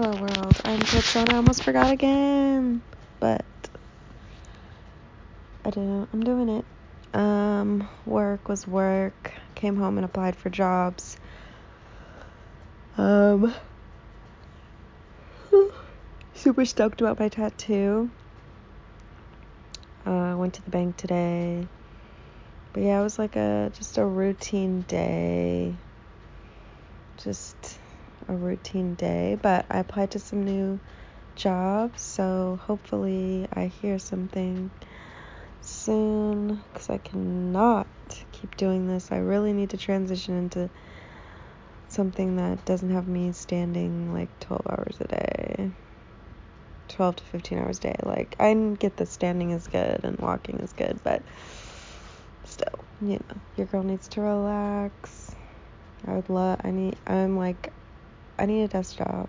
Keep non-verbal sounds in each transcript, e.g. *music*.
Hello world. I'm Kitsona. I almost forgot again. But I do I'm doing it. Um work was work. Came home and applied for jobs. Um *laughs* super stoked about my tattoo. Uh went to the bank today. But yeah, it was like a just a routine day. Just a routine day, but I applied to some new jobs, so hopefully I hear something soon because I cannot keep doing this. I really need to transition into something that doesn't have me standing like 12 hours a day. 12 to 15 hours a day. Like, I get that standing is good and walking is good, but still, you know, your girl needs to relax. I would love, I need, I'm like, I need a desk job.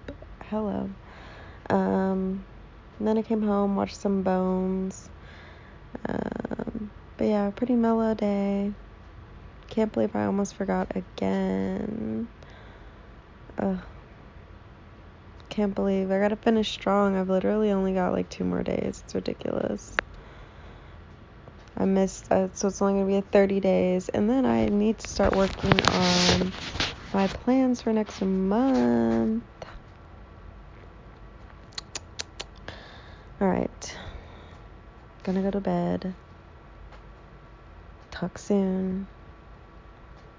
Hello. Um, then I came home, watched some Bones. Um, but yeah, pretty mellow day. Can't believe I almost forgot again. Ugh. Can't believe I gotta finish strong. I've literally only got like two more days. It's ridiculous. I missed, uh, so it's only gonna be a 30 days, and then I need to start working on my plans for next month. All right. Gonna go to bed. Talk soon.